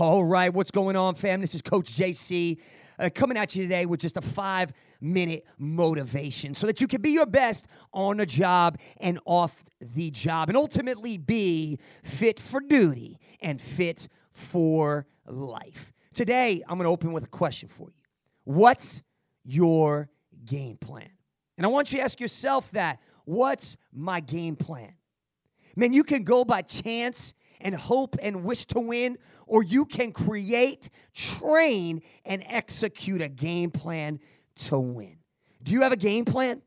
All right, what's going on, fam? This is Coach JC uh, coming at you today with just a five minute motivation so that you can be your best on the job and off the job and ultimately be fit for duty and fit for life. Today, I'm going to open with a question for you What's your game plan? And I want you to ask yourself that what's my game plan? Man, you can go by chance and hope and wish to win, or you can create, train, and execute a game plan to win. Do you have a game plan?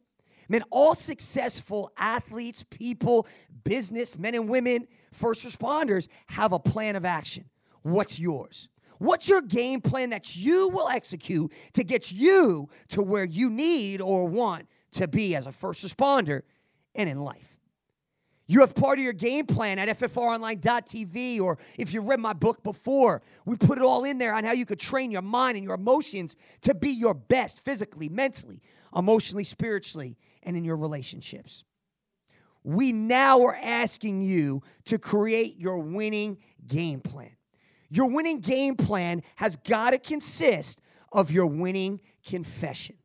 Man, all successful athletes, people, business, men and women, first responders have a plan of action. What's yours? What's your game plan that you will execute to get you to where you need or want to be as a first responder and in life? You have part of your game plan at ffronline.tv, or if you read my book before, we put it all in there on how you could train your mind and your emotions to be your best physically, mentally, emotionally, spiritually, and in your relationships. We now are asking you to create your winning game plan. Your winning game plan has got to consist of your winning confession.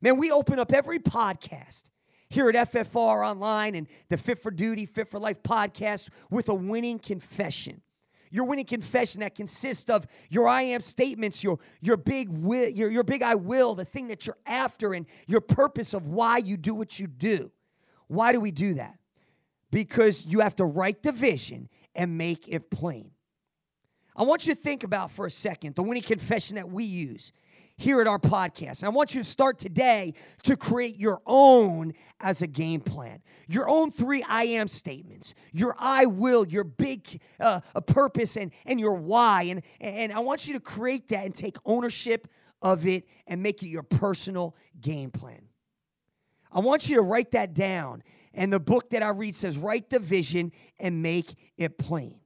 Man, we open up every podcast here at FFR Online and the Fit for Duty, Fit for Life podcast with a winning confession. Your winning confession that consists of your I am statements, your, your big will, your, your big I will, the thing that you're after, and your purpose of why you do what you do. Why do we do that? Because you have to write the vision and make it plain. I want you to think about for a second the winning confession that we use here at our podcast. And I want you to start today to create your own as a game plan. Your own three I am statements, your I will, your big uh, purpose, and, and your why. And, and I want you to create that and take ownership of it and make it your personal game plan. I want you to write that down. And the book that I read says, write the vision and make it plain.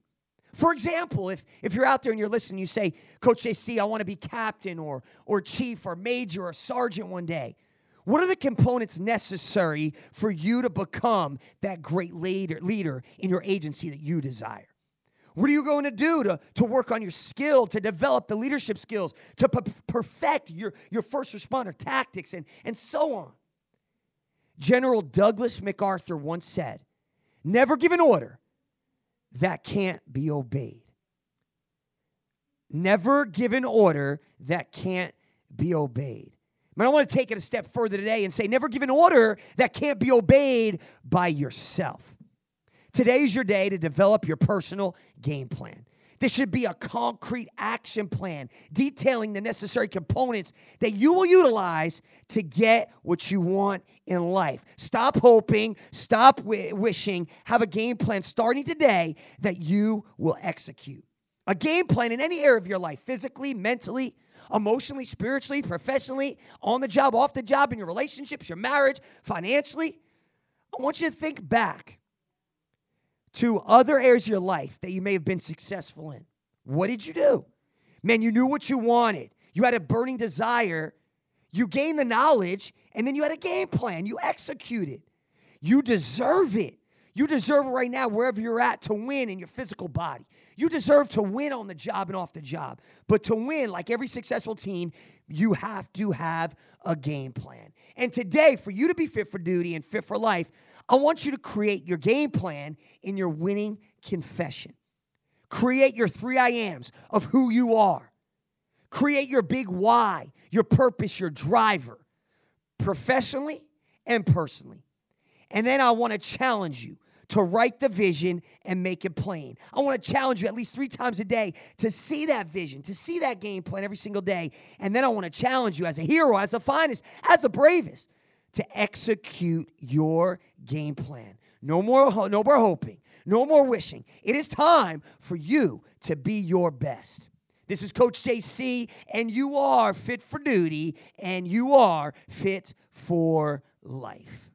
For example, if, if you're out there and you're listening, you say, Coach JC, I want to be captain or, or chief or major or sergeant one day. What are the components necessary for you to become that great leader, leader in your agency that you desire? What are you going to do to, to work on your skill, to develop the leadership skills, to p- perfect your, your first responder tactics, and, and so on? General Douglas MacArthur once said, Never give an order that can't be obeyed. Never give an order that can't be obeyed. But I want to take it a step further today and say, never give an order that can't be obeyed by yourself. Today's your day to develop your personal game plan. This should be a concrete action plan detailing the necessary components that you will utilize to get what you want in life. Stop hoping, stop w- wishing, have a game plan starting today that you will execute. A game plan in any area of your life, physically, mentally, emotionally, spiritually, professionally, on the job, off the job, in your relationships, your marriage, financially. I want you to think back to other areas of your life that you may have been successful in. What did you do? Man, you knew what you wanted. You had a burning desire. You gained the knowledge, and then you had a game plan. You executed. You deserve it. You deserve right now, wherever you're at, to win in your physical body. You deserve to win on the job and off the job. But to win, like every successful team, you have to have a game plan. And today, for you to be fit for duty and fit for life, I want you to create your game plan in your winning confession. Create your three I ams of who you are. Create your big why, your purpose, your driver, professionally and personally. And then I want to challenge you to write the vision and make it plain. I want to challenge you at least three times a day to see that vision, to see that game plan every single day. And then I want to challenge you as a hero, as the finest, as the bravest, to execute your game plan. No more, no more hoping, no more wishing. It is time for you to be your best. This is Coach JC, and you are fit for duty, and you are fit for life.